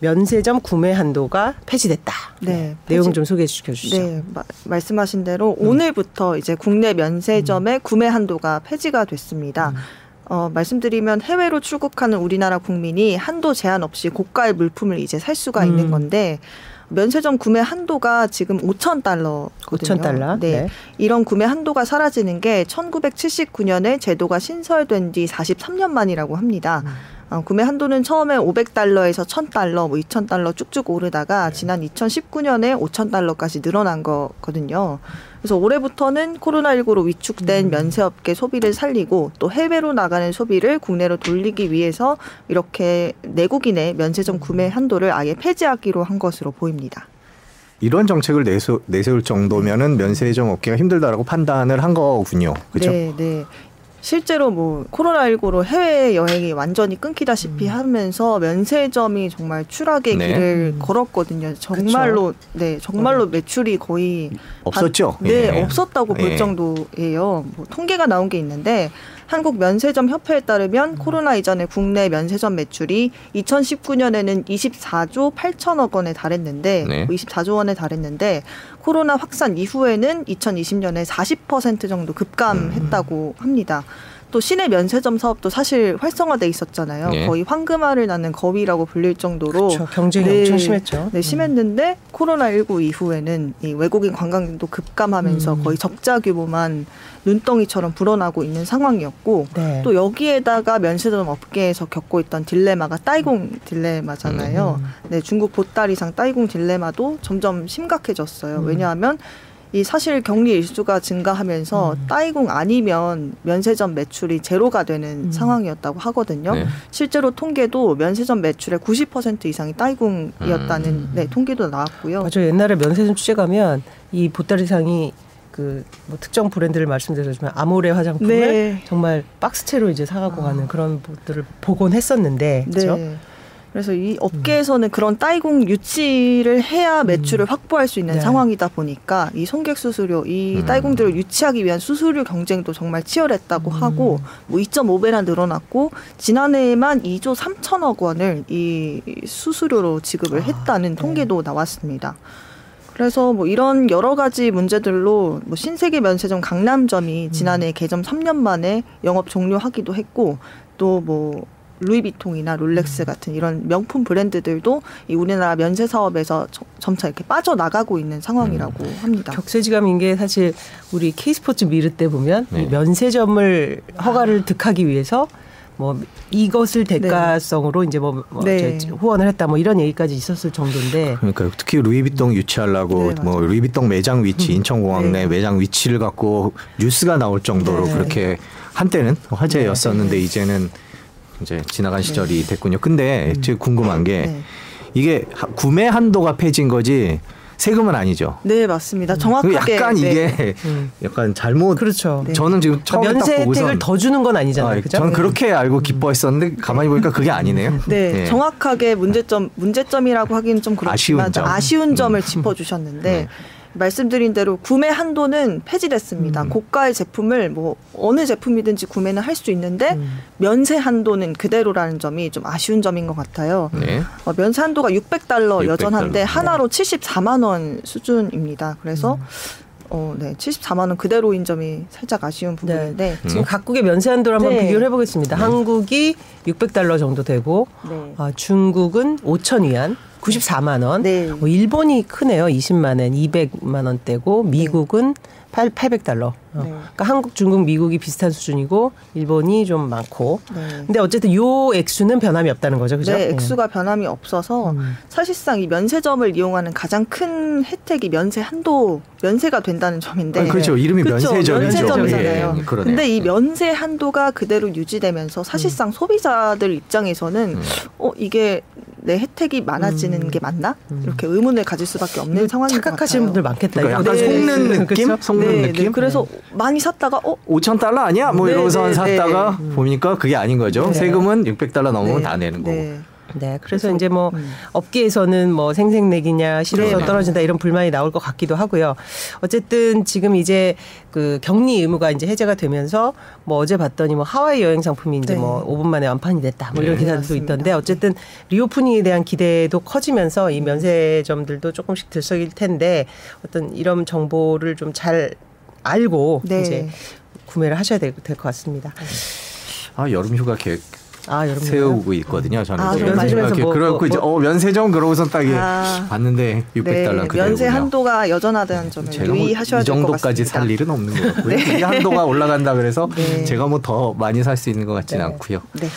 면세점 구매 한도가 폐지됐다. 네. 내용 폐지. 좀 소개해 주시죠. 네. 마, 말씀하신 대로 음. 오늘부터 이제 국내 면세점의 음. 구매 한도가 폐지가 됐습니다. 음. 어, 말씀드리면 해외로 출국하는 우리나라 국민이 한도 제한 없이 고가의 물품을 이제 살 수가 음. 있는 건데 면세점 구매 한도가 지금 5천 달러거든요. 5천 달러. 네. 네. 이런 구매 한도가 사라지는 게 1979년에 제도가 신설된 뒤 43년 만이라고 합니다. 음. 어, 구매 한도는 처음에 500달러에서 1000달러, 뭐 2000달러 쭉쭉 오르다가 지난 2019년에 5000달러까지 늘어난 거거든요. 그래서 올해부터는 코로나19로 위축된 음. 면세업계 소비를 살리고 또 해외로 나가는 소비를 국내로 돌리기 위해서 이렇게 내국인의 면세점 구매 한도를 아예 폐지하기로 한 것으로 보입니다. 이런 정책을 내세, 내세울 정도면은 면세점 업계가 힘들다라고 판단을 한 거군요. 그렇죠? 네, 네. 실제로 뭐 코로나19로 해외 여행이 완전히 끊기다시피 음. 하면서 면세점이 정말 추락의 네. 길을 음. 걸었거든요. 정말로 그쵸. 네 정말로 어. 매출이 거의 없었죠. 한, 네 예. 없었다고 볼 예. 정도예요. 뭐 통계가 나온 게 있는데 한국 면세점 협회에 따르면 음. 코로나 이전에 국내 면세점 매출이 2019년에는 24조 8천억 원에 달했는데 네. 24조 뭐 원에 달했는데 코로나 확산 이후에는 2020년에 40% 정도 급감했다고 음. 합니다. 또 시내 면세점 사업도 사실 활성화돼 있었잖아요. 네. 거의 황금알을 낳는 거위라고 불릴 정도로 그렇죠. 경쟁이 네, 엄청 심했죠. 네, 심했는데 음. 코로나 19 이후에는 이 외국인 관광도 급감하면서 음. 거의 적자 규모만 눈덩이처럼 불어나고 있는 상황이었고 네. 또 여기에다가 면세점 업계에서 겪고 있던 딜레마가 따이공 딜레마잖아요. 음. 네, 중국 보따리상 따이공 딜레마도 점점 심각해졌어요. 음. 왜냐하면 이 사실 격리 일수가 증가하면서 음. 따이공 아니면 면세점 매출이 제로가 되는 음. 상황이었다고 하거든요. 네. 실제로 통계도 면세점 매출의 90% 이상이 따이공이었다는 음. 네, 통계도 나왔고요. 맞아요. 옛날에 면세점 취재 가면 이 보따리상이 그뭐 특정 브랜드를 말씀드렸지만 아모레 화장품을 네. 정말 박스채로 이제 사갖고 아. 가는 그런 것들을 보곤 했었는데 그렇죠? 네. 그래서 이 업계에서는 음. 그런 따이공 유치를 해야 음. 매출을 음. 확보할 수 있는 네. 상황이다 보니까 이 손객 수수료, 이 음. 따이공들을 유치하기 위한 수수료 경쟁도 정말 치열했다고 음. 하고 뭐 2.5배나 늘어났고 지난해에만 2조 3천억 원을 이 수수료로 지급을 아, 했다는 네. 통계도 나왔습니다. 그래서 뭐 이런 여러 가지 문제들로 뭐 신세계 면세점 강남점이 음. 지난해 개점 3년 만에 영업 종료하기도 했고 또뭐 루이비통이나 롤렉스 음. 같은 이런 명품 브랜드들도 이 우리나라 면세 사업에서 점차 이렇게 빠져나가고 있는 상황이라고 음. 합니다. 격세지감인 게 사실 우리 K스포츠 미르 때 보면 네. 면세점을 허가를 득하기 위해서 뭐 이것을 네. 대가성으로 네. 이제 뭐, 뭐 네. 후원을 했다 뭐 이런 얘기까지 있었을 정도인데 그러니까 특히 루이비통 유치하려고 네, 뭐 루이비통 매장 위치 음. 인천공항 내 네. 매장 위치를 갖고 뉴스가 나올 정도로 네. 그렇게 한때는 화제였었는데 이제는 이제 지나간 시절이 됐군요. 근데 음. 제가 궁금한 게 이게 구매 한도가 폐지인 거지 세금은 아니죠. 네 맞습니다. 음. 정확하게 약간 네. 이게 음. 약간 잘못. 그렇죠. 네. 저는 지금 처음 그러니까 면세 혜택을 더 주는 건 아니잖아요. 아, 그죠? 저는 그렇게 알고 기뻐했었는데 가만히 보니까 그게 아니네요. 네, 네. 정확하게 문제점 문제점이라고 하기는 좀 그렇지만 아쉬운, 점. 아쉬운 점을 음. 짚어주셨는데. 네. 말씀드린 대로 구매 한도는 폐지됐습니다. 음. 고가의 제품을 뭐 어느 제품이든지 구매는 할 수 있는데 음. 면세 한도는 그대로라는 점이 좀 아쉬운 점인 것 같아요. 네. 어, 면세 한도가 600달러 600달러. 여전한데 하나로 74만 원 수준입니다. 그래서 음. 어, 네. 74만 원 그대로인 점이 살짝 아쉬운 부분인데 네. 지금 각국의 면세 한도를 한번 네. 비교를 해보겠습니다. 네. 한국이 600달러 정도 되고 네. 어, 중국은 5천 위안, 94만 원. 네. 어, 일본이 크네요. 20만 원, 200만 원대고 미국은 네. 8, 800달러. 어. 네. 그러니까 한국, 중국, 미국이 비슷한 수준이고 일본이 좀 많고. 네. 근데 어쨌든 요 액수는 변함이 없다는 거죠. 그죠? 네, 액수가 네. 변함이 없어서 음. 사실상 이 면세점을 이용하는 가장 큰 혜택이 면세 한도 면세가 된다는 점인데. 아, 그렇죠. 이름이 그렇죠. 면세점이죠. 면세점이잖아요. 예, 근데 이 면세 한도가 그대로 유지되면서 사실상 음. 소비자들 입장에서는 음. 어 이게 내 혜택이 많아지는 음. 게 맞나? 음. 이렇게 의문을 가질 수밖에 없는 상황인 것 같아요. 분들 많겠다. 그러니까 약간 네. 속는 네. 느낌? 그렇죠? 속는 네, 느낌? 네. 그래서 많이 샀다가 어 5천 달러 아니야? 뭐 네, 이러고서 네, 샀다가 보니까 그게 아닌 거죠. 세금은 600달러 넘으면 다 내는 거고. 네, 그래서, 이제 뭐 음. 업계에서는 뭐 생색내기냐 실효성 네. 떨어진다 이런 불만이 나올 것 같기도 하고요. 어쨌든 지금 이제 그 격리 의무가 이제 해제가 되면서 뭐 어제 봤더니 뭐 하와이 여행 상품이 이제 네. 뭐 5분 만에 완판이 됐다 뭐 이런 네, 기사들도 맞습니다. 있던데 어쨌든 리오프닝에 대한 기대도 커지면서 이 면세점들도 조금씩 들썩일 텐데 어떤 이런 정보를 좀 잘 알고 네. 이제 구매를 하셔야 될 것 같습니다. 아 여름 휴가 계획 아, 세우고 있거든요. 저는 아, 이제 면세점에서 뭐, 그러고 뭐, 이제 어 면세점 그러고서 딱 아, 봤는데 600달러 네, 그대로 면세 한도가 여전하다는 점을 유의하셔야 될것 같습니다. 이 정도까지 살 일은 없는 것 같고요. 네. 이 한도가 올라간다 그래서 네. 제가 뭐 더 많이 살 수 있는 것 같지는 네. 않고요. 네.